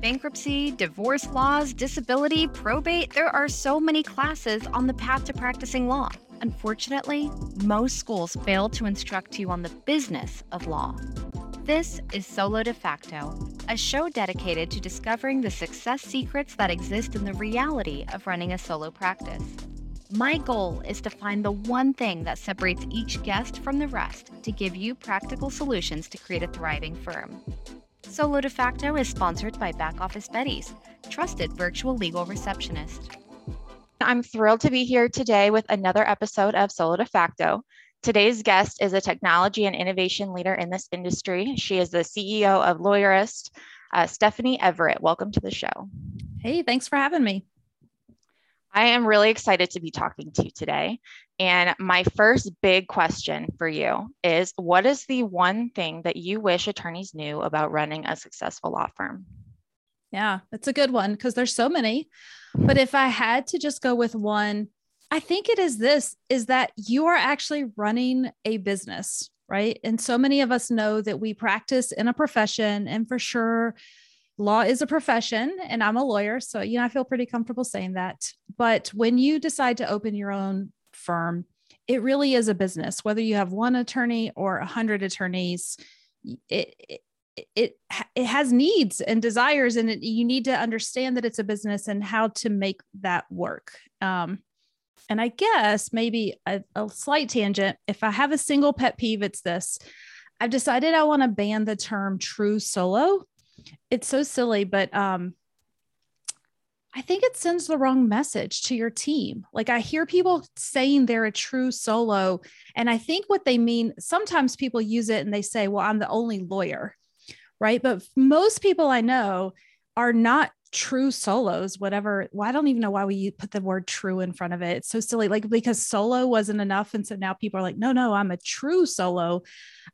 bankruptcy, divorce laws, disability, probate, there are so many classes on the path to practicing law. Unfortunately, most schools fail to instruct you on the business of law. This is Solo De Facto, a show dedicated to discovering the success secrets that exist in the reality of running a solo practice. My goal is to find the one thing that separates each guest from the rest to give you practical solutions to create a thriving firm. Solo De Facto is sponsored by Back Office Betties, trusted virtual legal receptionist. I'm thrilled to be here today with another episode of Solo De Facto. Today's guest is a technology and innovation leader in this industry. She is the CEO of Lawyerist, uh, Stephanie Everett. Welcome to the show. Hey, thanks for having me. I am really excited to be talking to you today. And my first big question for you is what is the one thing that you wish attorneys knew about running a successful law firm? Yeah, that's a good one because there's so many. But if I had to just go with one, I think it is this is that you are actually running a business, right? And so many of us know that we practice in a profession and for sure law is a profession and I'm a lawyer. So, you know, I feel pretty comfortable saying that. But when you decide to open your own firm, it really is a business, whether you have one attorney or a hundred attorneys, it, it it it has needs and desires and it, you need to understand that it's a business and how to make that work um, and i guess maybe a, a slight tangent if i have a single pet peeve it's this i've decided i want to ban the term true solo it's so silly, but um, I think it sends the wrong message to your team. Like I hear people saying they're a true solo, and I think what they mean, sometimes people use it and they say, Well, I'm the only lawyer, right? But most people I know are not true solos, whatever. Well, I don't even know why we put the word true in front of it. It's so silly, like because solo wasn't enough. And so now people are like, No, no, I'm a true solo.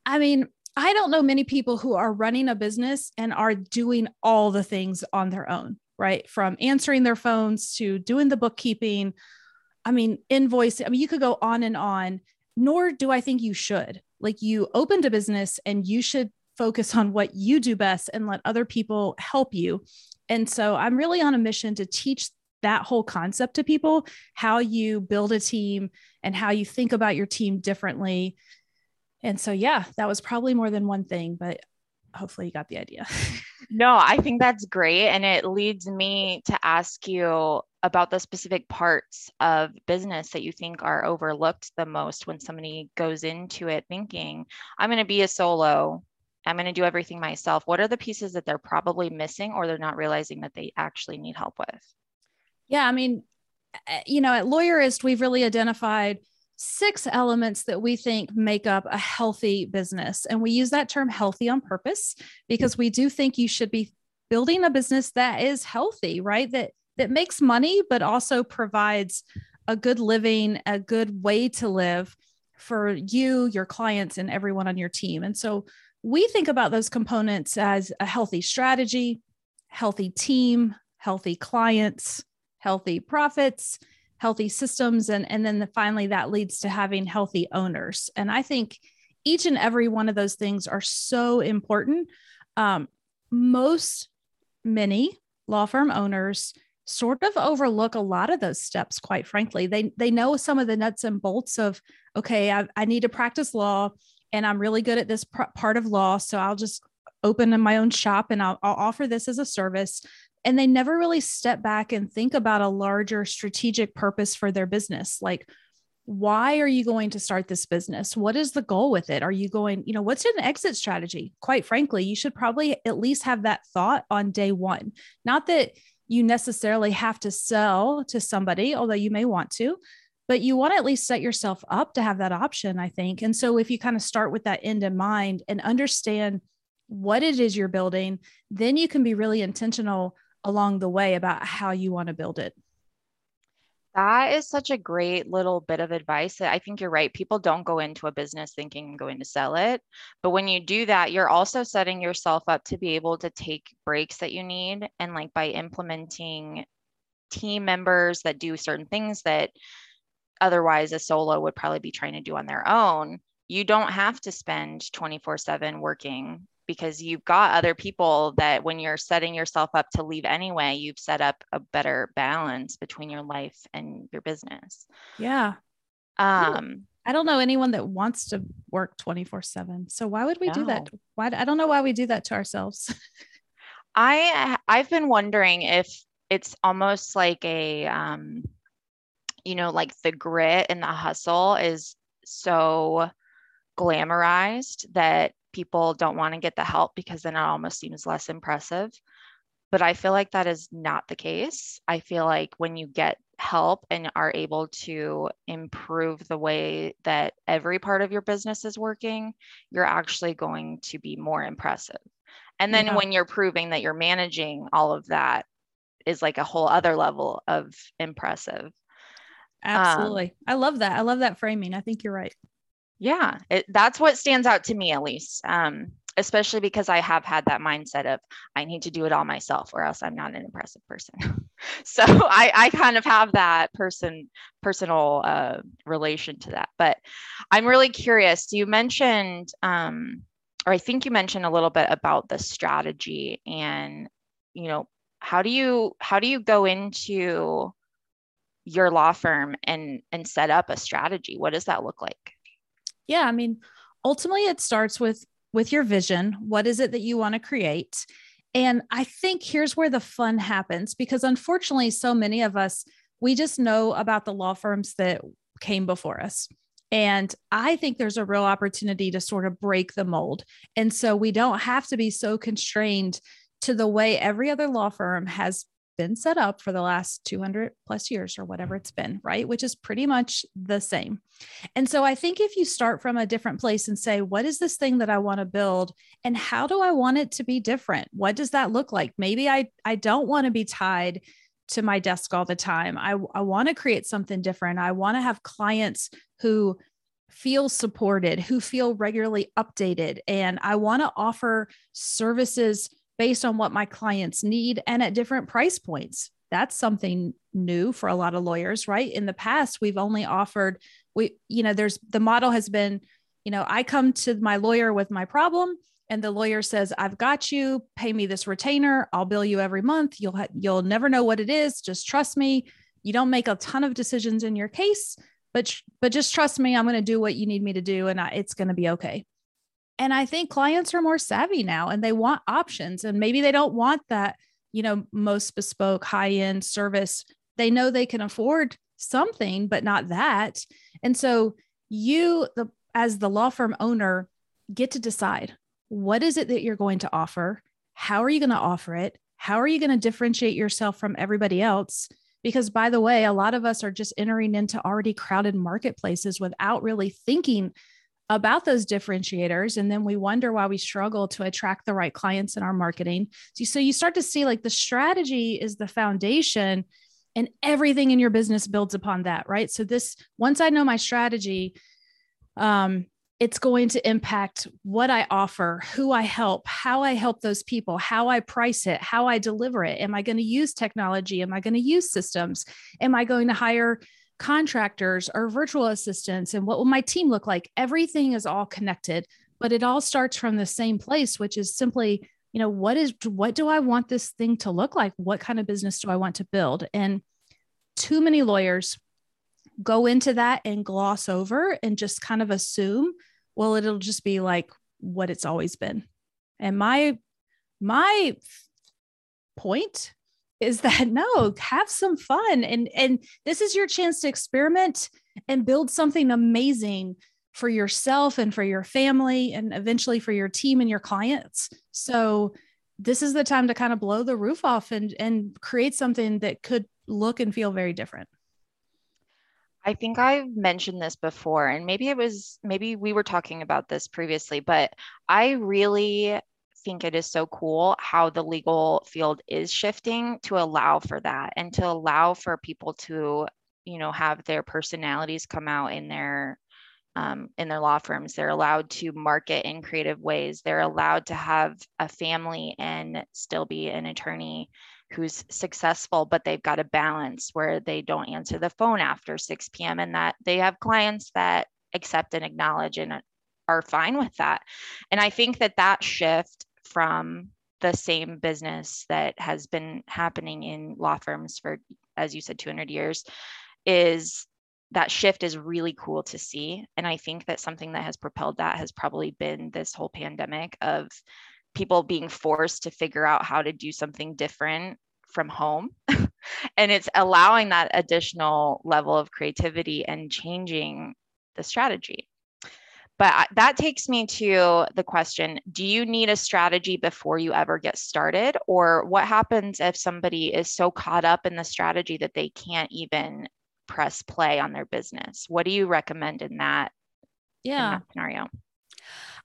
I mean, I don't know many people who are running a business and are doing all the things on their own, right? From answering their phones to doing the bookkeeping. I mean, invoice. I mean, you could go on and on, nor do I think you should. Like, you opened a business and you should focus on what you do best and let other people help you. And so I'm really on a mission to teach that whole concept to people how you build a team and how you think about your team differently and so, yeah, that was probably more than one thing, but hopefully you got the idea. no, I think that's great. And it leads me to ask you about the specific parts of business that you think are overlooked the most when somebody goes into it thinking, I'm going to be a solo. I'm going to do everything myself. What are the pieces that they're probably missing or they're not realizing that they actually need help with? Yeah, I mean, eh, you know, at Lawyerist, we've really identified six elements that we think make up a healthy business. And we use that term healthy on purpose because we do think you should be building a business that is healthy, right? That that makes money but also provides a good living, a good way to live for you, your clients and everyone on your team. And so we think about those components as a healthy strategy, healthy team, healthy clients, healthy profits, healthy systems and and then the, finally that leads to having healthy owners. And i think each and every one of those things are so important. Um, most many law firm owners sort of overlook a lot of those steps quite frankly. They they know some of the nuts and bolts of okay i, I need to practice law and i'm really good at this pr- part of law so i'll just open my own shop and I'll, I'll offer this as a service and they never really step back and think about a larger strategic purpose for their business. Like why are you going to start this business? What is the goal with it? Are you going you know what's an exit strategy? Quite frankly you should probably at least have that thought on day one. Not that you necessarily have to sell to somebody although you may want to but you want to at least set yourself up to have that option i think. And so if you kind of start with that end in mind and understand what it is you're building then you can be really intentional along the way about how you want to build it. That is such a great little bit of advice. that I think you're right. People don't go into a business thinking I'm going to sell it. But when you do that, you're also setting yourself up to be able to take breaks that you need. And like by implementing team members that do certain things that otherwise a solo would probably be trying to do on their own, you don't have to spend 24 7 working because you've got other people that when you're setting yourself up to leave anyway, you've set up a better balance between your life and your business. Yeah. Um, I don't know anyone that wants to work 24 7. So why would we no. do that? Why I don't know why we do that to ourselves. I I've been wondering if it's almost like a um you know like the grit and the hustle is so glamorized that people don't want to get the help because then it almost seems less impressive. But I feel like that is not the case. I feel like when you get help and are able to improve the way that every part of your business is working, you're actually going to be more impressive. And then yeah. when you're proving that you're managing all of that is like a whole other level of impressive. Absolutely. Um, I love that. I love that framing. I think you're right. Yeah, it, that's what stands out to me at least. Um, especially because I have had that mindset of I need to do it all myself or else I'm not an impressive person. so I, I kind of have that person personal uh, relation to that. But I'm really curious. You mentioned, um, or I think you mentioned a little bit about the strategy and you know how do you how do you go into your law firm and and set up a strategy? What does that look like? Yeah i mean ultimately it starts with with your vision. What is it that you want to create? And i think here's where the fun happens because unfortunately so many of us we just know about the law firms that came before us. And I think there's a real opportunity to sort of break the mold. And so we don't have to be so constrained to the way every other law firm has been set up for the last 200 plus years or whatever mm. it's been, right? Which is pretty much the same. And so I think if you start from a different place and say, what is this thing that I want to build and how do I want it to be different? What does that look like? Maybe I, I don't want to be tied to my desk all the time. I, I want to create something different. I want to have clients who feel supported, who feel regularly updated. And I want to offer services based on what my clients need and at different price points. That's something new for a lot of lawyers, right? In the past, we've only offered, we, you know, there's the model has been, you know, I come to my lawyer with my problem and the lawyer says i've got you. Pay me this retainer. I'll bill you every month. You'll ha- you'll never know what it is. Just trust me. You don't make a ton of decisions in your case but but just trust me. I'm going to do what you need me to do and I, it's going to be okay and I think clients are more savvy now and they want options. And maybe they don't want that, you know, most bespoke high end service. They know they can afford something, but not that. And so you, the, as the law firm owner, get to decide what is it that you're going to offer? How are you going to offer it? How are you going to differentiate yourself from everybody else? Because, by the way, a lot of us are just entering into already crowded marketplaces without really thinking about those differentiators and then we wonder why we struggle to attract the right clients in our marketing so you start to see like the strategy is the foundation and everything in your business builds upon that right so this once i know my strategy um it's going to impact what I offer, who I help, how I help those people, how I price it, how I deliver it. Am I going to use technology? Am I going to use systems? Am I going to hire contractors or virtual assistants and what will my team look like? Everything is all connected but it all starts from the same place which is simply you know what is what do i want this thing to look like? What kind of business do i want to build? And too many lawyers go into that and gloss over and just kind of assume well it'll just be like what it's always been. And my my point is that no have some fun. And and this is your chance to experiment and build something amazing for yourself and for your family and eventually for your team and your clients. So this is the time to kind of blow the roof off and and create something that could look and feel very different. I think I've mentioned this before, and maybe it was, maybe we were talking about this previously, but I really think it is so cool how the legal field is shifting to allow for that and to allow for people to you know have their personalities come out in their um, in their law firms they're allowed to market in creative ways they're allowed to have a family and still be an attorney who's successful but they've got a balance where they don't answer the phone after 6 p.m and that they have clients that accept and acknowledge and are fine with that. And I think that that shift from the same business that has been happening in law firms for, as you said, 200 years, is that shift is really cool to see. And I think that something that has propelled that has probably been this whole pandemic of people being forced to figure out how to do something different from home. and it's allowing that additional level of creativity and changing the strategy. But that takes me to the question Do you need a strategy before you ever get started? Or what happens if somebody is so caught up in the strategy that they can't even press play on their business? What do you recommend in that, yeah. In that scenario?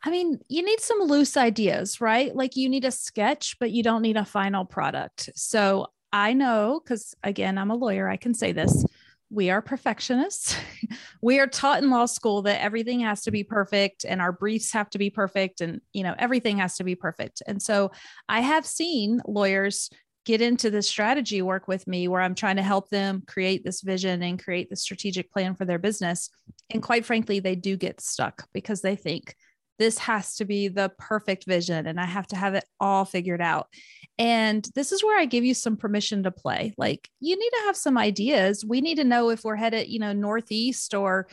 I mean, you need some loose ideas, right? Like you need a sketch, but you don't need a final product. So I know, because again, I'm a lawyer, I can say this we are perfectionists. we are taught in law school that everything has to be perfect and our briefs have to be perfect and you know everything has to be perfect. And so I have seen lawyers get into this strategy work with me where I'm trying to help them create this vision and create the strategic plan for their business. And quite frankly, they do get stuck because they think this has to be the perfect vision and I have to have it all figured out. And this is where I give you some permission to play. Like you need to have some ideas. We need to know if we're headed, you know, northeast or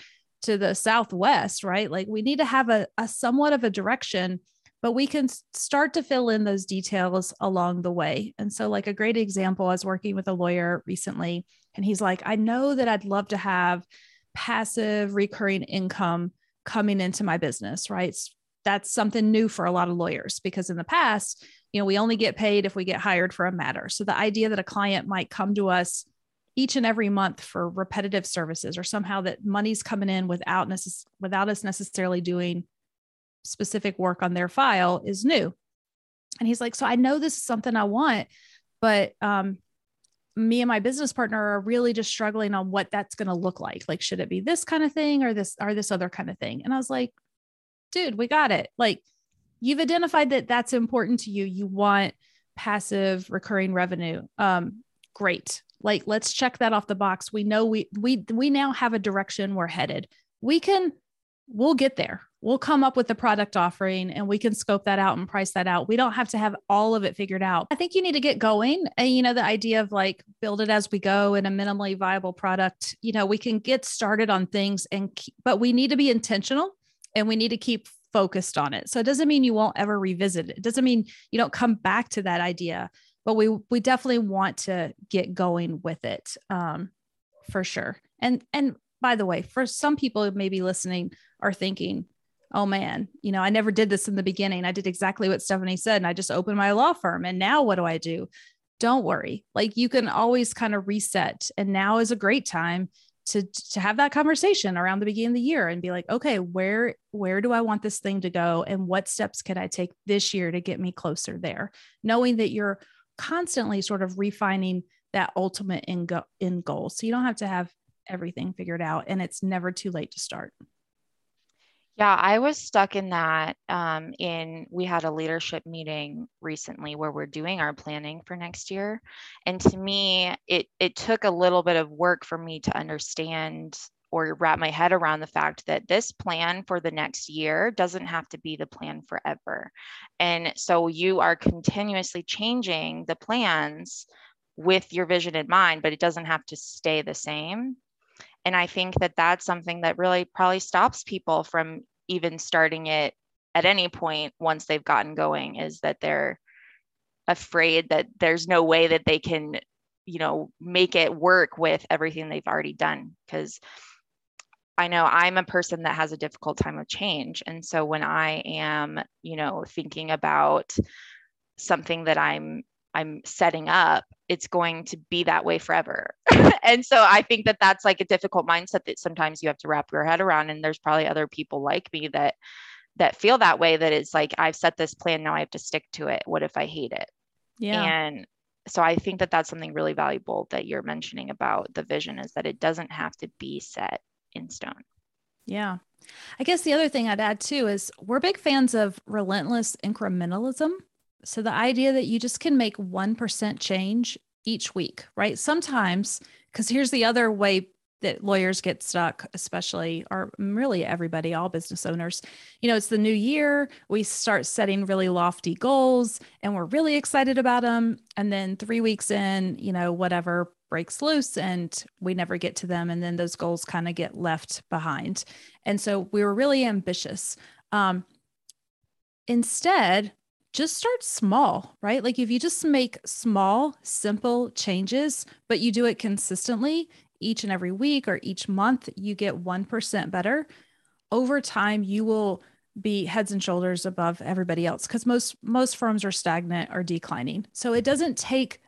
to the southwest, right? Like we need to have a, a somewhat of a direction, but we can start to fill in those details along the way. And so, like a great example, I was working with a lawyer recently, and he's like, I know that I'd love to have passive recurring income coming into my business, right? That's something new for a lot of lawyers because in the past, you know, we only get paid if we get hired for a matter. So the idea that a client might come to us each and every month for repetitive services or somehow that money's coming in without necess- without us necessarily doing specific work on their file is new. And he's like, so I know this is something I want, but um, me and my business partner are really just struggling on what that's going to look like. Like, should it be this kind of thing or this or this other kind of thing? And I was like, dude, we got it. Like, you've identified that that's important to you. You want passive recurring revenue. Um, great. Like let's check that off the box. We know we we we now have a direction we're headed. We can we'll get there. We'll come up with the product offering and we can scope that out and price that out. We don't have to have all of it figured out. I think you need to get going. And, you know, the idea of like build it as we go in a minimally viable product, you know, we can get started on things and, but we need to be intentional and we need to keep focused on it. So it doesn't mean you won't ever revisit it. It doesn't mean you don't come back to that idea, but we we definitely want to get going with it um, for sure. And and by the way, for some people who may be listening are thinking, oh man, you know, I never did this in the beginning. I did exactly what Stephanie said, and I just opened my law firm. And now what do I do? Don't worry. Like you can always kind of reset. And now is a great time to to have that conversation around the beginning of the year and be like okay where where do i want this thing to go? And what steps can i take this year to get me closer there? Knowing that you're constantly sort of refining that ultimate end, go- end goal. So you don't have to have everything figured out and it's never too late to start yeah, I was stuck in that. Um, in we had a leadership meeting recently where we're doing our planning for next year, and to me, it it took a little bit of work for me to understand or wrap my head around the fact that this plan for the next year doesn't have to be the plan forever, and so you are continuously changing the plans with your vision in mind, but it doesn't have to stay the same. And I think that that's something that really probably stops people from even starting it at any point once they've gotten going is that they're afraid that there's no way that they can, you know, make it work with everything they've already done. Because I know I'm a person that has a difficult time with change. And so when I am, you know, thinking about something that I'm I'm setting up, it's going to be that way forever. and so I think that that's like a difficult mindset that sometimes you have to wrap your head around. And there's probably other people like me that that feel that way. That it's like I've set this plan now, I have to stick to it. What if I hate it? Yeah. And so I think that that's something really valuable that you're mentioning about the vision is that it doesn't have to be set in stone. Yeah. I guess the other thing I'd add too is we're big fans of relentless incrementalism. So the idea that you just can make 1% change each week, right? Sometimes, because here's the other way that lawyers get stuck, especially, or really everybody, all business owners. You know, it's the new year. We start setting really lofty goals and we're really excited about them. And then three weeks in, you know, whatever breaks loose and we never get to them. And then those goals kind of get left behind. And so we were really ambitious. Um, instead, just start small, right? Like if you just make small, simple changes, but you do it consistently, each and every week or each month, you get 1% better. Over time, you will be heads and shoulders above everybody else because most most firms are stagnant or declining. So it doesn't take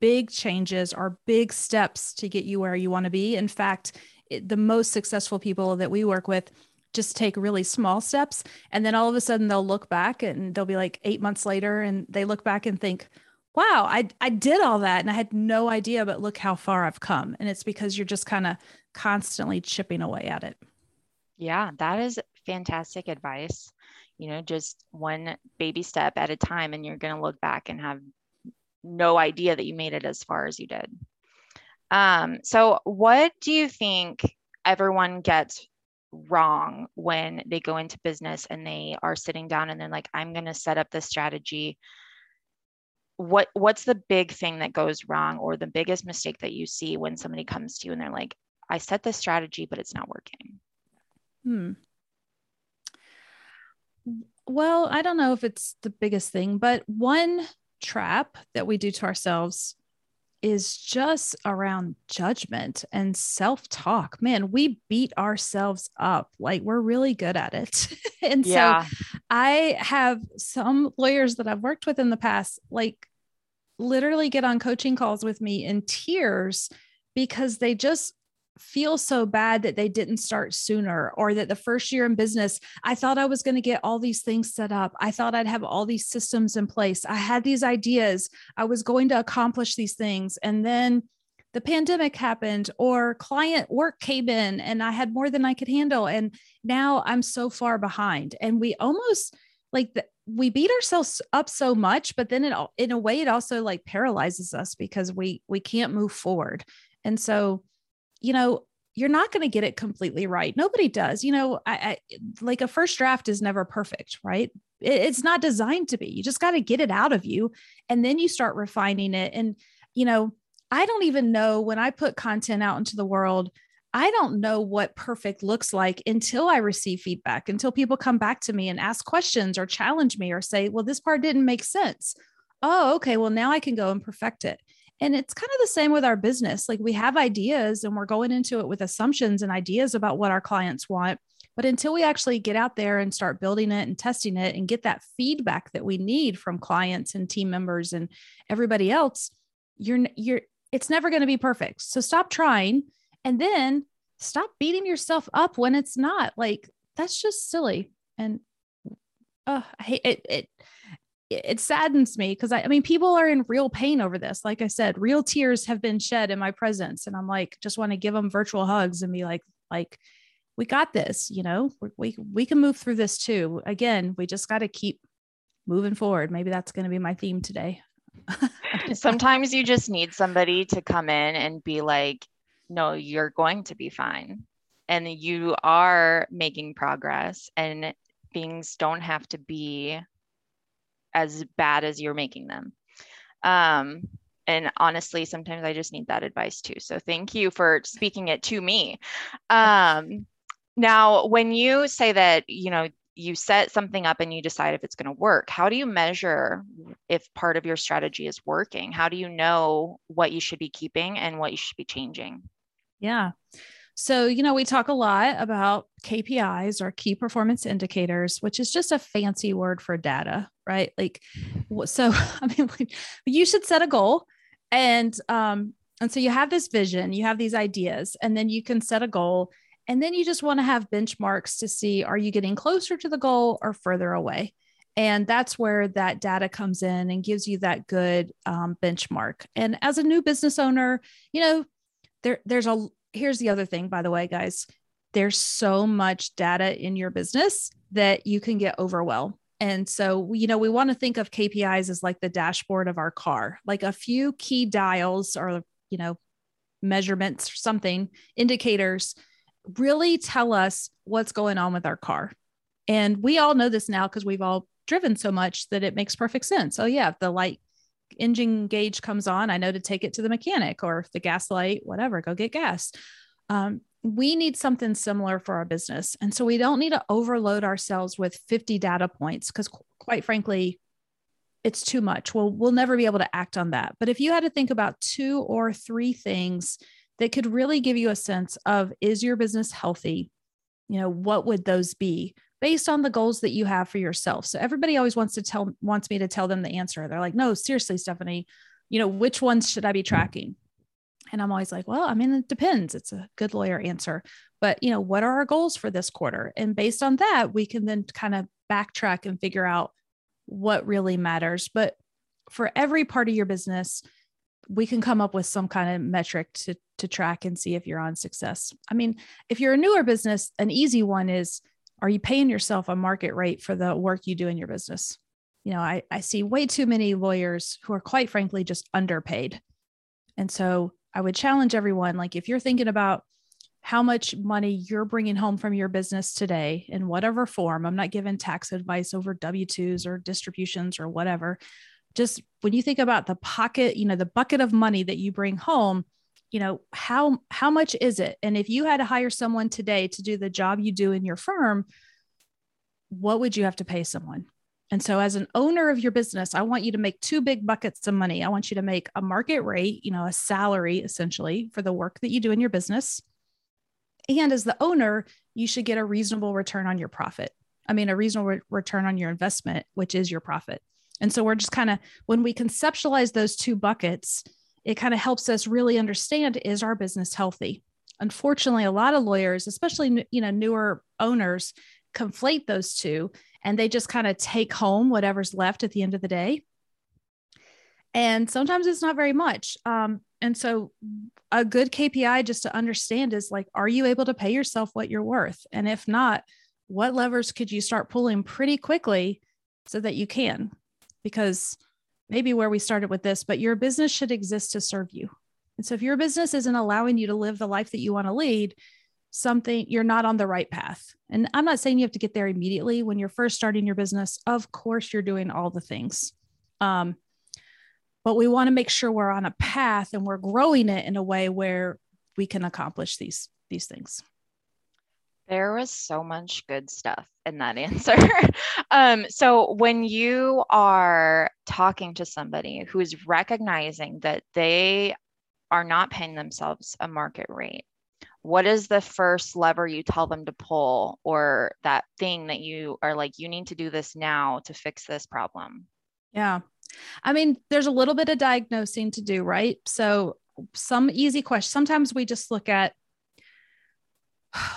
big changes or big steps to get you where you want to be. In fact, it, the most successful people that we work with just take really small steps and then all of a sudden they'll look back and they'll be like 8 months later and they look back and think, wow, I, I did all that and I had no idea, but look how far I've come. And it's because you're just kind of constantly chipping away at it. Yeah, that is fantastic advice. You know, just one baby step at a time, and you're going to look back and have no idea that you made it as far as you did. Um, so, what do you think everyone gets wrong when they go into business and they are sitting down and they're like, I'm going to set up this strategy. What what's the big thing that goes wrong or the biggest mistake that you see when somebody comes to you and they're like i set this strategy but it's not working hmm. Well i don't know if it's the biggest thing but one trap that we do to ourselves is just around judgment and self talk. Man, we beat ourselves up. Like we're really good at it. and yeah. so I have some lawyers that I've worked with in the past, like literally get on coaching calls with me in tears because they just feel so bad that they didn't start sooner or that the first year in business i thought i was going to get all these things set up. I thought i'd have all these systems in place. I had these ideas. I was going to accomplish these things. And then the pandemic happened or client work came in and i had more than i could handle. And now i'm so far behind. And we almost like the, we beat ourselves up so much but then it in a way it also like paralyzes us because we we can't move forward. And so you know, you're not going to get it completely right. Nobody does. You know, I, I like a first draft is never perfect, right? It, it's not designed to be. You just got to get it out of you and then you start refining it. And, you know, I don't even know when I put content out into the world, I don't know what perfect looks like until I receive feedback, until people come back to me and ask questions or challenge me or say, well, this part didn't make sense. Oh, okay. Well, now I can go and perfect it. And it's kind of the same with our business. Like we have ideas and we're going into it with assumptions and ideas about what our clients want. But until we actually get out there and start building it and testing it and get that feedback that we need from clients and team members and everybody else, you're you're it's never going to be perfect. So stop trying and then stop beating yourself up when it's not. Like that's just silly. And uh, I hate it, it it saddens me because I, I, mean people are in real pain over this. Like i said real tears have been shed in my presence and i'm like just want to give them virtual hugs and be like like we got this you know? We we can move through this too. Again we just got to keep moving forward. Maybe that's going to be my theme today. Sometimes you just need somebody to come in and be like no you're going to be fine. And you are making progress and things don't have to be as bad as you're making them. Um, and honestly, sometimes I just need that advice too. So thank you for speaking it to me. Um, now, when you say that, you know, you set something up and you decide if it's going to work, how do you measure if part of your strategy is working? How do you know what you should be keeping and what you should be changing? Yeah. So, you know, we talk a lot about KPIs or key performance indicators, which is just a fancy word for data, right? Like, so, I mean, you should set a goal and, um, and so you have this vision, you have these ideas, and then you can set a goal. And then you just want to have benchmarks to see are you getting closer to the goal or further away? And that's where that data comes in and gives you that good um, benchmark. And as a new business owner, you know, there, there's a here's the other thing, by the way, guys. There's so much data in your business that you can get overwhelmed. And so, you know, we want to think of KPIs as like the dashboard of our car, like a few key dials or, you know, measurements, something, indicators really tell us what's going on with our car. And we all know this now because we've all driven so much that it makes perfect sense. Oh, yeah, if the light engine gauge comes on, I know to take it to the mechanic or if the gas light, whatever, go get gas. Um, we need something similar for our business. And so we don't need to overload ourselves with 50 data points because, quite frankly, it's too much. Well, we'll never be able to act on that. But if you had to think about two or three things that could really give you a sense of is your business healthy? You know, what would those be based on the goals that you have for yourself? So everybody always wants to tell wants me to tell them the answer. They're like, "No, seriously, Stephanie, you know, which ones should I be tracking?" And I'm always like, well, I mean, it depends. It's a good lawyer answer. But, you know, what are our goals for this quarter? And based on that, we can then kind of backtrack and figure out what really matters. But for every part of your business, we can come up with some kind of metric to, to track and see if you're on success. I mean, if you're a newer business, an easy one is are you paying yourself a market rate for the work you do in your business? You know, I, I see way too many lawyers who are quite frankly just underpaid. And so I would challenge everyone like, if you're thinking about how much money you're bringing home from your business today in whatever form, I'm not giving tax advice over W 2s or distributions or whatever. Just when you think about the pocket, you know, the bucket of money that you bring home, you know how how much is it and if you had to hire someone today to do the job you do in your firm what would you have to pay someone and so, as an owner of your business, I want you to make two big buckets of money. I want you to make a market rate, you know, a salary essentially for the work that you do in your business. And as the owner, you should get a reasonable return on your profit. I mean, a reasonable re- return on your investment, which is your profit. And so, we're just kind of, when we conceptualize those two buckets, it kind of helps us really understand is our business healthy? Unfortunately, a lot of lawyers, especially, you know, newer owners, conflate those two and they just kind of take home whatever's left at the end of the day. And sometimes it's not very much. Um, and so, a good KPI just to understand is like, are you able to pay yourself what you're worth? And if not, what levers could you start pulling pretty quickly so that you can? Because maybe where we started with this, but your business should exist to serve you. And so, if your business isn't allowing you to live the life that you want to lead, something you're not on the right path. And I'm not saying you have to get there immediately when you're first starting your business. Of course, you're doing all the things. Um, but we want to make sure we're on a path and we're growing it in a way where we can accomplish these these things. There was so much good stuff in that answer. um, so when you are talking to somebody who is recognizing that they are not paying themselves a market rate what is the first lever you tell them to pull or that thing that you are like you need to do this now to fix this problem yeah. I mean there's a little bit of diagnosing to do right? So some easy questions sometimes we just look at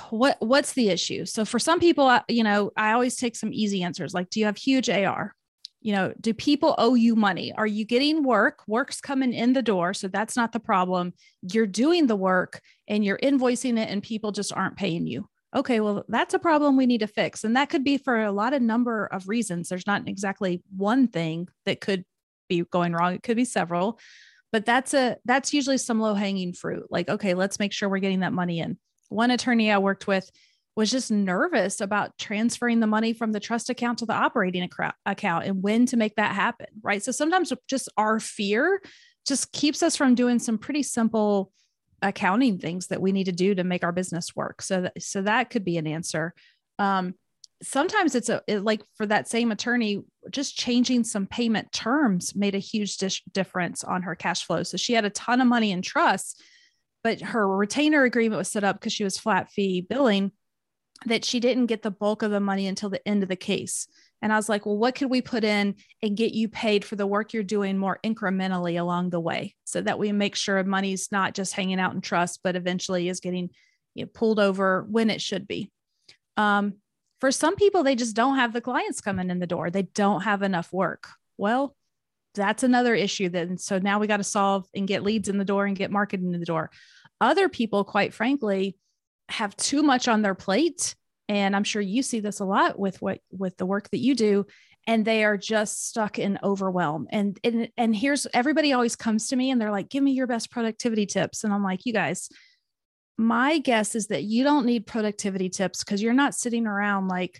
what what's the issue? So for some people you know i always take some easy answers like do you have huge ar you know do people owe you money? Are you getting work? Work's coming in the door so that's not the problem. You're doing the work and you're invoicing it and people just aren't paying you. Okay well that's a problem we need to fix. And that could be for a lot of number of reasons. There's not exactly one thing that could be going wrong. It could be several but that's a that's usually some low hanging fruit. Like okay let's make sure we're getting that money in. One attorney i worked with was just nervous about transferring the money from the trust account to the operating account and when to make that happen. Right. So sometimes just our fear just keeps us from doing some pretty simple accounting things that we need to do to make our business work. So that, so that could be an answer. Um, sometimes it's a it, like for that same attorney just changing some payment terms made a huge difference on her cash flow so she had a ton of money in trust but her retainer agreement was set up because she was flat fee billing that she didn't get the bulk of the money until the end of the case. And I was like, well, what could we put in and get you paid for the work you're doing more incrementally along the way so that we make sure money's not just hanging out in trust, but eventually is getting you know, pulled over when it should be. Um, for some people, they just don't have the clients coming in the door, they don't have enough work. Well, that's another issue then. So now we got to solve and get leads in the door and get marketing in the door. Other people, quite frankly, have too much on their plate and i'm sure you see this a lot with what with the work that you do and they are just stuck in overwhelm. And and and here's everybody always comes to me and they're like, "Give me your best productivity tips." And I'm like, "You guys, my guess is that you don't need productivity tips because you're not sitting around like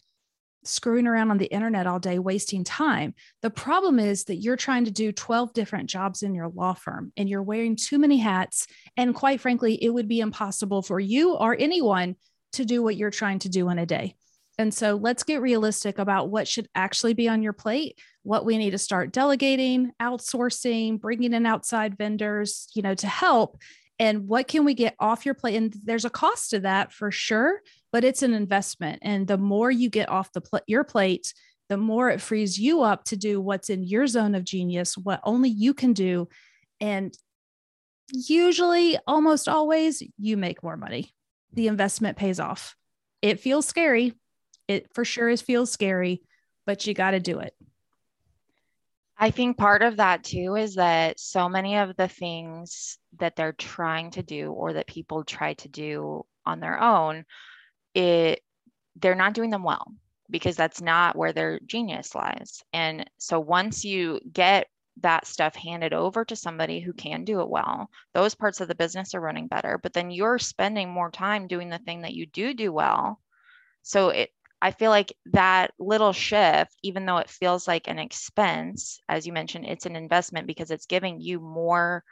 screwing around on the internet all day, wasting time. The problem is that you're trying to do 12 different jobs in your law firm and you're wearing too many hats. And quite frankly, it would be impossible for you or anyone to do what you're trying to do in a day. And so let's get realistic about what should actually be on your plate, what we need to start delegating, outsourcing, bringing in outside vendors, you know, to help and what can we get off your plate and there's a cost to that for sure but it's an investment. And the more you get off the pl- your plate the more it frees you up to do what's in your zone of genius what only you can do. And usually almost always you make more money. The investment pays off. It feels scary. It for sure is feels scary but you got to do it. I think part of that too is that so many of the things that they're trying to do or that people try to do on their own, it they're not doing them well because that's not where their genius lies. And so once you get that stuff handed over to somebody who can do it well, those parts of the business are running better, but then you're spending more time doing the thing that you do do well. So it I feel like that little shift, even though it feels like an expense, as you mentioned, it's an investment because it's giving you more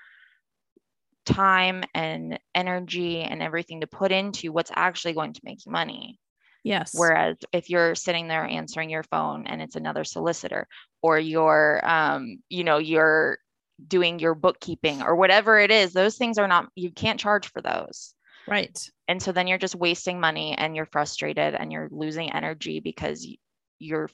time and energy and everything to put into what's actually going to make you money. Yes. Whereas if you're sitting there answering your phone and it's another solicitor, or you're, um, you know, you're doing your bookkeeping or whatever it is, those things are not, you can't charge for those. Right. And so then you're just wasting money and you're frustrated and you're losing energy because you're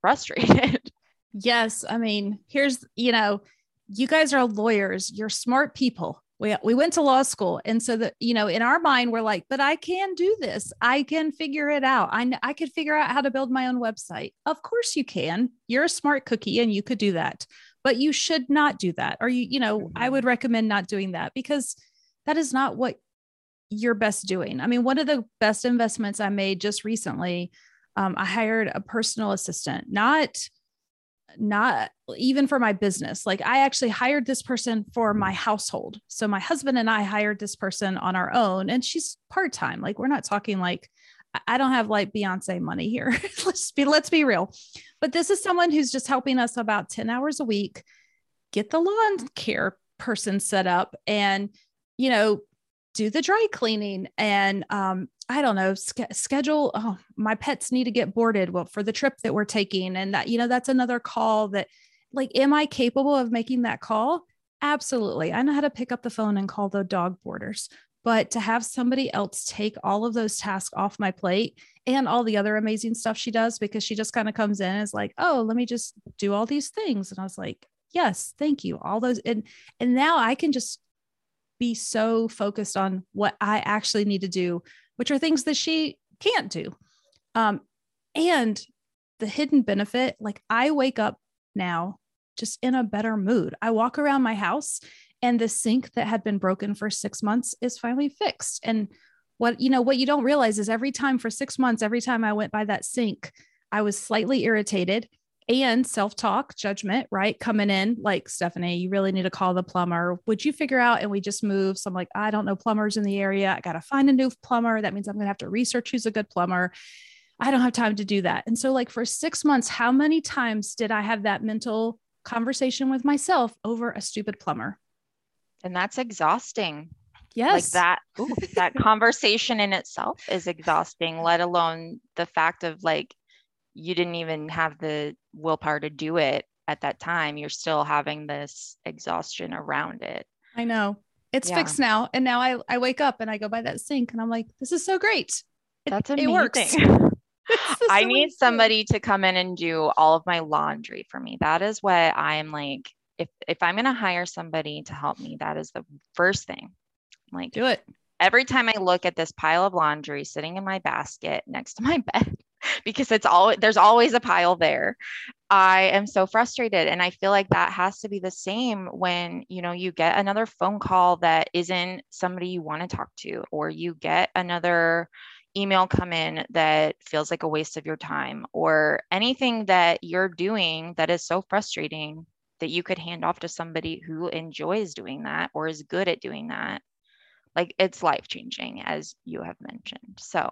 frustrated. Yes. I mean, here's, you know, you guys are lawyers, you're smart people. We, we went to law school. And so that, you know, in our mind, we're like, but I can do this. I can figure it out. I, I could figure out how to build my own website. Of course you can. You're a smart cookie and you could do that, but you should not do that. Or you, you know, mm-hmm. I would recommend not doing that because that is not what you're best doing. I mean, one of the best investments I made just recently, um, I hired a personal assistant, not not even for my business. Like I actually hired this person for my household. So my husband and I hired this person on our own and she's part-time. Like we're not talking like I don't have like Beyonce money here. let's be let's be real. But this is someone who's just helping us about 10 hours a week get the lawn care person set up and you know do the dry cleaning and um, I don't know, sk- schedule. Oh, my pets need to get boarded well for the trip that we're taking. And that, you know, that's another call that, like, am I capable of making that call? Absolutely. I know how to pick up the phone and call the dog boarders. But to have somebody else take all of those tasks off my plate and all the other amazing stuff she does, because she just kind of comes in and is like, oh, let me just do all these things. And I was like, yes, thank you. All those. And, and now I can just be so focused on what I actually need to do, which are things that she can't do. Um, and the hidden benefit like I wake up now just in a better mood. I walk around my house and the sink that had been broken for six months is finally fixed. And what you know what you don't realize is every time for six months every time i went by that sink i was slightly irritated and self talk, judgment, right? Coming in like, Stephanie, you really need to call the plumber. Would you figure out? And we just move. So I'm like, I don't know plumbers in the area. I got to find a new plumber. That means I'm going to have to research who's a good plumber. I don't have time to do that. And so, like, for six months, how many times did I have that mental conversation with myself over a stupid plumber? And that's exhausting. Yes. Like that, ooh, that conversation in itself is exhausting, let alone the fact of like, you didn't even have the willpower to do it at that time you're still having this exhaustion around it. I know. It's yeah. fixed now and now I, I wake up and i go by that sink and i'm like this is so great. It, that's amazing. it works i need somebody to come in and do all of my laundry for me. That is what i'm like if if i'm going to hire somebody to help me that is the first thing. I'm like do it. every time i look at this pile of laundry sitting in my basket next to my bed because it's all there's always a pile there. I am so frustrated and I feel like that has to be the same when, you know, you get another phone call that isn't somebody you want to talk to or you get another email come in that feels like a waste of your time or anything that you're doing that is so frustrating that you could hand off to somebody who enjoys doing that or is good at doing that. Like it's life changing as you have mentioned. So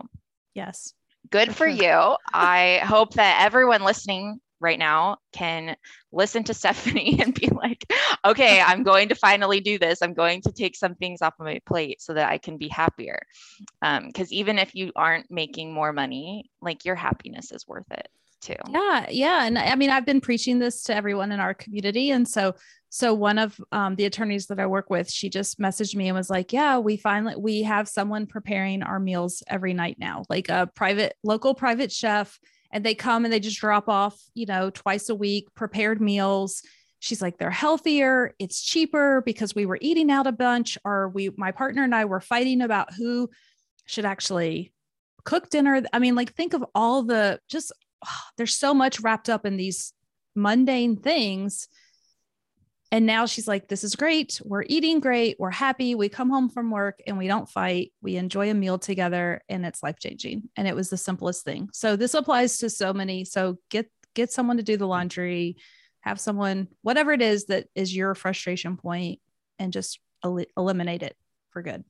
yes good for, you i hope that everyone listening right now can listen to Stephanie and be like, okay, I'm going to finally do this. I'm going to take some things off of my plate so that I can be happier. Because um, even if you aren't making more money, like your happiness is worth it too. Yeah. Yeah. And I mean, I've been preaching this to everyone in our community. And so, so one of um, the attorneys that I work with, she just messaged me and was like, yeah, we finally, we have someone preparing our meals every night now, like a private, local private chef and they come and they just drop off, you know, twice a week, prepared meals. She's like, they're healthier, it's cheaper because we were eating out a bunch, or we, my partner and I were fighting about who should actually cook dinner. I mean, like, think of all the just, there's so much wrapped up in these mundane things and now she's like, This is great. We're eating great. We're happy. We come home from work and we don't fight. We enjoy a meal together and it's life changing. And it was the simplest thing. So this applies to so many. So get get someone to do the laundry, have someone, whatever it is that is your frustration point, and just el- eliminate it for good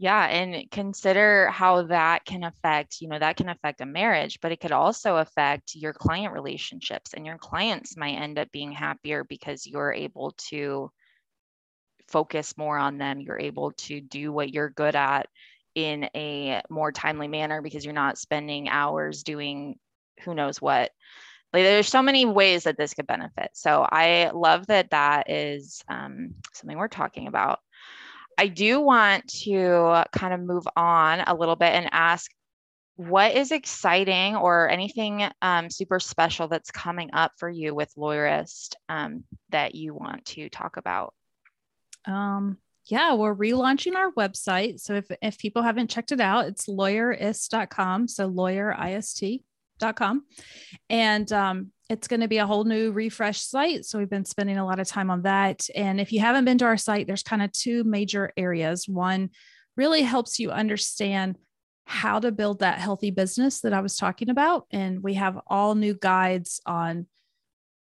yeah and consider how that can affect you know that can affect a marriage but it could also affect your client relationships and your clients might end up being happier because you're able to focus more on them you're able to do what you're good at in a more timely manner because you're not spending hours doing who knows what. Like there's so many ways that this could benefit so i love that that is um, something we're talking about I do want to kind of move on a little bit and ask what is exciting or anything um, super special that's coming up for you with Lawyerist um, that you want to talk about? Um, yeah, we're relaunching our website. So if, if people haven't checked it out, it's lawyerist.com. So lawyerist.com. And um, it's going to be a whole new refresh site. So we've been spending a lot of time on that. And if you haven't been to our site, there's kind of two major areas. One really helps you understand how to build that healthy business that I was talking about. And we have all new guides on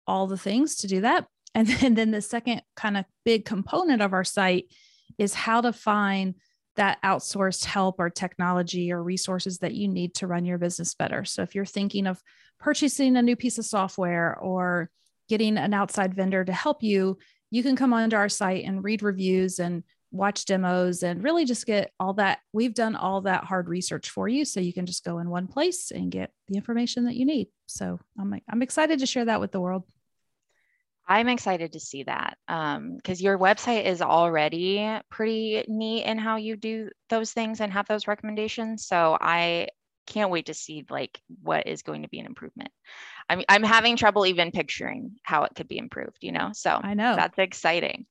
all the things to do that. And then, then the second kind of big component of our site is how to find that outsourced help or technology or resources that you need to run your business better. So if you're thinking of purchasing a new piece of software or getting an outside vendor to help you, you can come onto our site and read reviews and watch demos and really just get all that. We've done all that hard research for you. So you can just go in one place and get the information that you need. So I'm, I'm excited to share that with the world. I'm excited to see that because um, your website is already pretty neat in how you do those things and have those recommendations. So I can't wait to see like what is going to be an improvement. I'm I'm having trouble even picturing how it could be improved, you know. So I know that's exciting.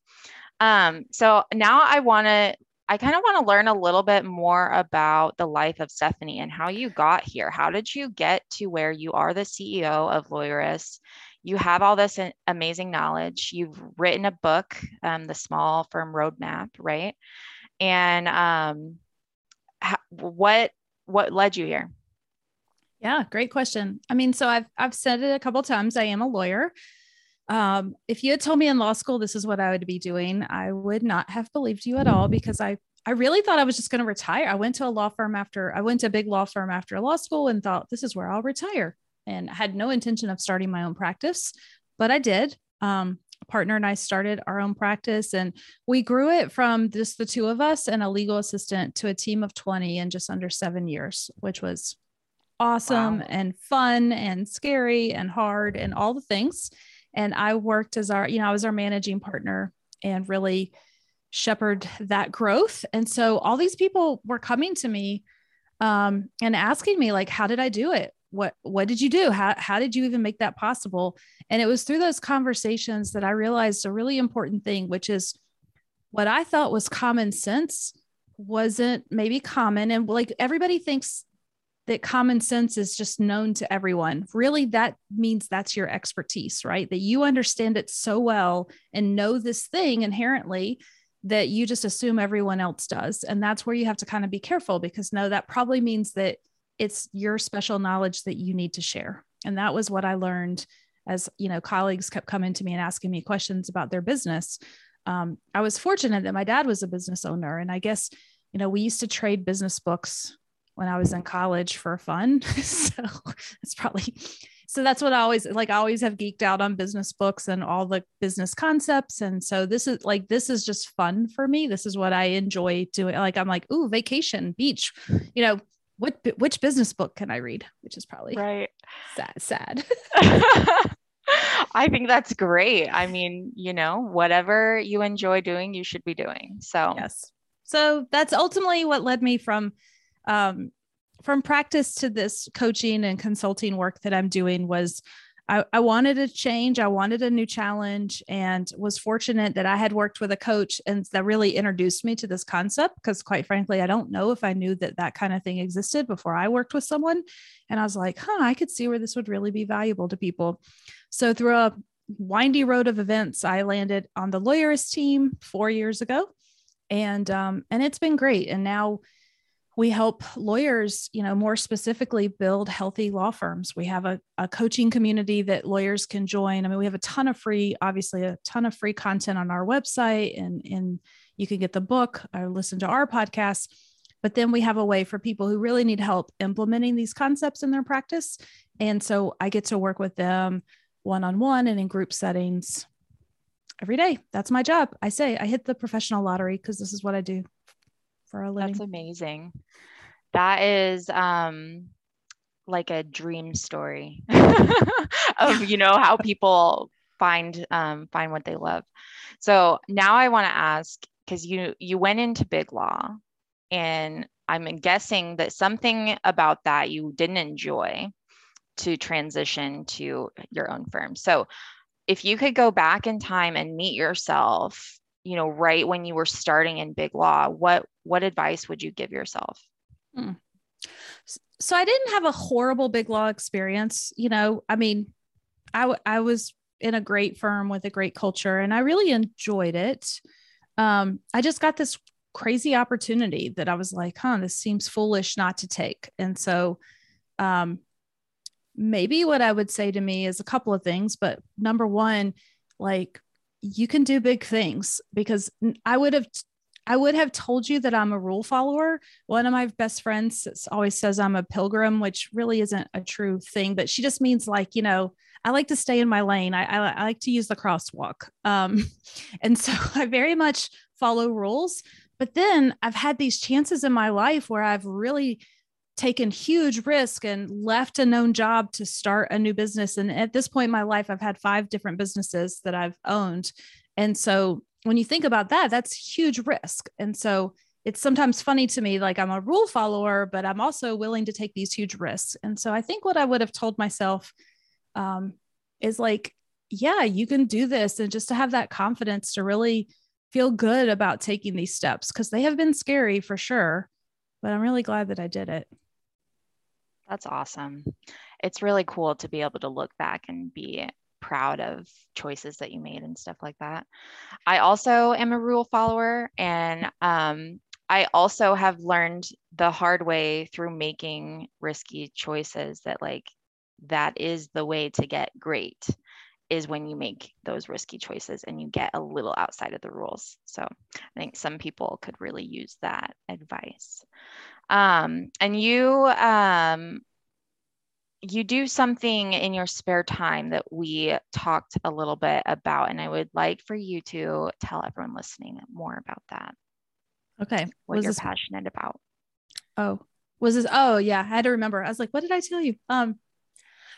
Um, so now I want to I kind of want to learn a little bit more about the life of Stephanie and how you got here. How did you get to where you are the CEO of Lawyerist? You have all this amazing knowledge. You've written a book, um, The Small Firm Roadmap, right? And um, what what led you here? Yeah, great question. I mean, so I've I've said it a couple times. I am a lawyer. Um, if you had told me in law school this is what I would be doing, I would not have believed you at all because I I really thought I was just going to retire. I went to a law firm after I went to a big law firm after law school and thought this is where I'll retire, and had no intention of starting my own practice, but I did. Um, partner and I started our own practice and we grew it from just the two of us and a legal assistant to a team of 20 in just under seven years, which was awesome wow. and fun and scary and hard and all the things. And I worked as our, you know, I was our managing partner and really shepherd that growth. And so all these people were coming to me um, and asking me like, how did I do it? What what did you do? How, how did you even make that possible? And it was through those conversations that i realized a really important thing which is what i thought was common sense wasn't maybe common. And like everybody thinks that common sense is just known to everyone. Really that means that's your expertise right? That you understand it so well and know this thing inherently that you just assume everyone else does. And that's where you have to kind of be careful because no, that probably means that it's your special knowledge that you need to share. And that was what I learned as, you know, colleagues kept coming to me and asking me questions about their business. Um, I was fortunate that my dad was a business owner. And I guess, you know, we used to trade business books when I was in college for fun. so it's probably so that's what I always like. I always have geeked out on business books and all the business concepts. And so this is like, this is just fun for me. This is what I enjoy doing. Like, I'm like, ooh, vacation, beach, you know, what, which business book can I read? Which is probably right. Sad. sad. I think that's great. I mean, you know, whatever you enjoy doing, you should be doing. So, yes. So that's ultimately what led me from um, from practice to this coaching and consulting work that I'm doing was I, I, wanted a change. I wanted a new challenge and was fortunate that I had worked with a coach and that really introduced me to this concept. Because, quite frankly, I don't know if I knew that that kind of thing existed before I worked with someone. And I was like, huh, I could see where this would really be valuable to people. So, through a windy road of events, I landed on the lawyerist team four years ago. And um, and it's been great. And now we help lawyers you know more specifically build healthy law firms. We have a, a coaching community that lawyers can join. I mean we have a ton of free obviously a ton of free content on our website and and you can get the book or listen to our podcast but then we have a way for people who really need help implementing these concepts in their practice. And so i get to work with them one-on-one and in group settings every day. That's my job. I say i hit the professional lottery because this is what i do for a living. That's amazing. That is um like a dream story of you know how people find um find what they love. So now I want to ask because you you went into big law and I'm guessing that something about that you didn't enjoy to transition to your own firm. So if you could go back in time and meet yourself you know right when you were starting in big law what what advice would you give yourself? Hmm. so i didn't have a horrible big law experience you know i mean I, I was in a great firm with a great culture and i really enjoyed it. Um, i just got this crazy opportunity that i was like huh this seems foolish not to take. And so um, maybe what i would say to me is a couple of things but number one like you can do big things because I would have I would have told you that I'm a rule follower. One of my best friends always says I'm a pilgrim, which really isn't a true thing, but she just means like, you know, I like to stay in my lane. I, I, I like to use the crosswalk. Um, and so I very much follow rules. But then I've had these chances in my life where I've really taken huge risk and left a known job to start a new business and at this point in my life i've had five different businesses that i've owned and so when you think about that that's huge risk. And so it's sometimes funny to me like i'm a rule follower but i'm also willing to take these huge risks. And so i think what i would have told myself um, is like yeah you can do this. And just to have that confidence to really feel good about taking these steps because they have been scary for sure but i'm really glad that i did it. That's awesome. It's really cool to be able to look back and be proud of choices that you made and stuff like that. I also am a rule follower and um, I also have learned the hard way through making risky choices that like that is the way to get great is when you make those risky choices and you get a little outside of the rules. So I think some people could really use that advice. Um, and you um, you do something in your spare time that we talked a little bit about, and I would like for you to tell everyone listening more about that. Okay. What was you're this... passionate about. Oh, was this? Oh, yeah. I had to remember. I was like, what did I tell you? Um,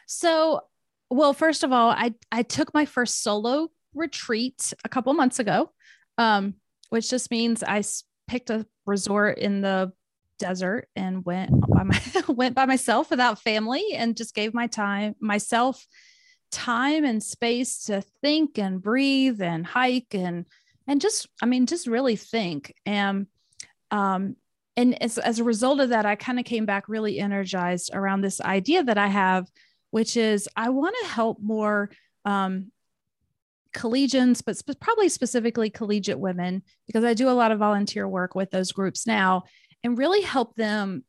so, well, first of all, I I took my first solo retreat a couple months ago, um, which just means I picked a resort in the desert and went by my went by myself without family and just gave my time myself time and space to think and breathe and hike and and just I mean just really think. And um and as, as a result of that I kind of came back really energized around this idea that I have which is I want to help more um collegians, but sp- probably specifically collegiate women, because I do a lot of volunteer work with those groups now and really help them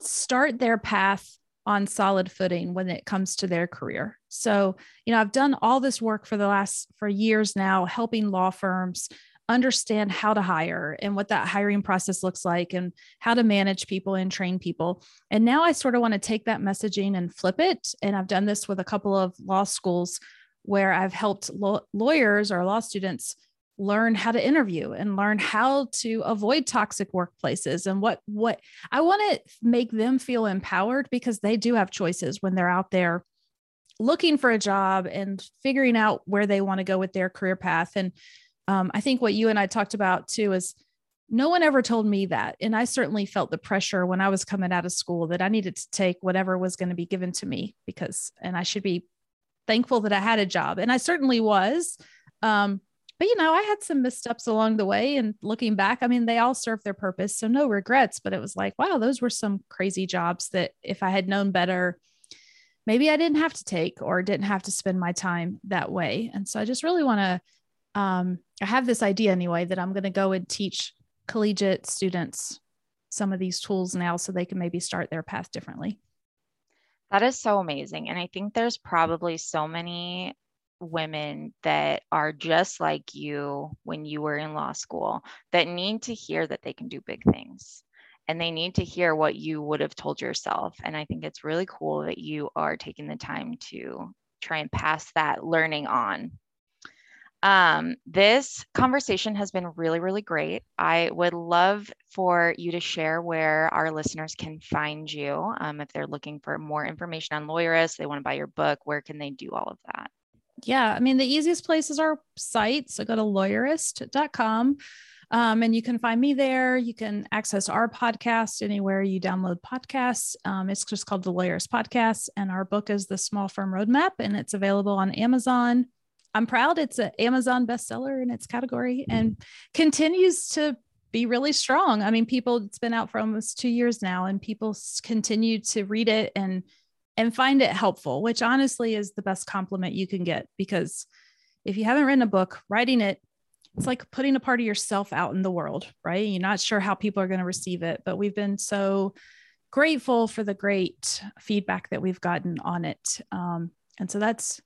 start their path on solid footing when it comes to their career. So, you know, I've done all this work for the last for years now helping law firms understand how to hire and what that hiring process looks like and how to manage people and train people. And now I sort of want to take that messaging and flip it and I've done this with a couple of law schools where I've helped lo- lawyers or law students learn how to interview and learn how to avoid toxic workplaces and what what I want to make them feel empowered because they do have choices when they're out there looking for a job and figuring out where they want to go with their career path. And um, I think what you and I talked about too is no one ever told me that. And I certainly felt the pressure when I was coming out of school that I needed to take whatever was going to be given to me because and I should be thankful that I had a job. And I certainly was um, but you know, I had some missteps along the way. And looking back, I mean, they all served their purpose. So no regrets, but it was like, wow, those were some crazy jobs that if I had known better, maybe I didn't have to take or didn't have to spend my time that way. And so I just really want to, um, I have this idea anyway that I'm going to go and teach collegiate students some of these tools now so they can maybe start their path differently. That is so amazing. And I think there's probably so many women that are just like you when you were in law school that need to hear that they can do big things and they need to hear what you would have told yourself. And I think it's really cool that you are taking the time to try and pass that learning on. Um, this conversation has been really, really great. I would love for you to share where our listeners can find you. Um, if they're looking for more information on Lawyerist, they want to buy your book, where can they do all of that? Yeah, I mean, the easiest place is our site. So go to lawyerist.com um, and you can find me there. You can access our podcast anywhere you download podcasts. Um, it's just called the Lawyerist Podcast. And our book is The Small Firm Roadmap, and it's available on Amazon. I'm proud it's an Amazon bestseller in its category and continues to be really strong. I mean, people, it's been out for almost two years now, and people continue to read it and and find it helpful, which honestly is the best compliment you can get because if you haven't written a book, writing it, it's like putting a part of yourself out in the world, right? You're not sure how people are going to receive it, but we've been so grateful for the great feedback that we've gotten on it. Um, and so that's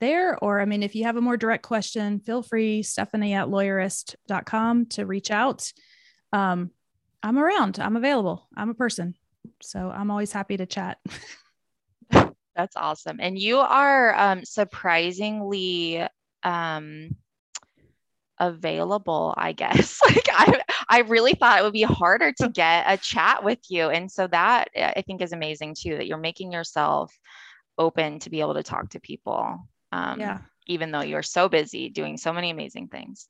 there. Or, I mean, if you have a more direct question, feel free, Stephanie at lawyerist.com to reach out. Um, I'm around, I'm available, I'm a person. So I'm always happy to chat. That's awesome. And you are um, surprisingly um, available, I guess. like I, I really thought it would be harder to get a chat with you. And so that I think is amazing too, that you're making yourself open to be able to talk to people. Um, yeah even though you're so busy doing so many amazing things.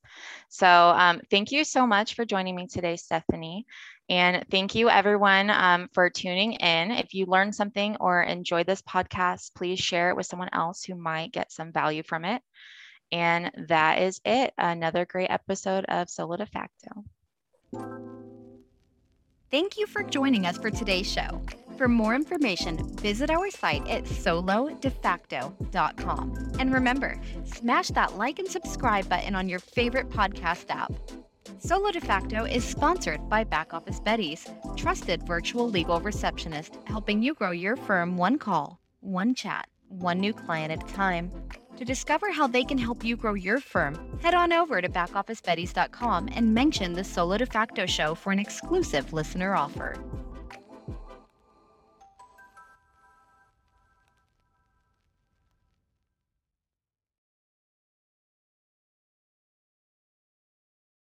So, um, thank you so much for joining me today, Stephanie. And thank you, everyone, um, for tuning in. If you learned something or enjoyed this podcast, please share it with someone else who might get some value from it. And that is it. Another great episode of Solo De Facto. Thank you for joining us for today's show. For more information, visit our site at solodefacto.com. And remember, smash that like and subscribe button on your favorite podcast app. Solo De Facto is sponsored by Back Office Betties, trusted virtual legal receptionist, helping you grow your firm one call, one chat, one new client at a time. To discover how they can help you grow your firm, head on over to backofficebetties.com and mention the Solo De Facto show for an exclusive listener offer.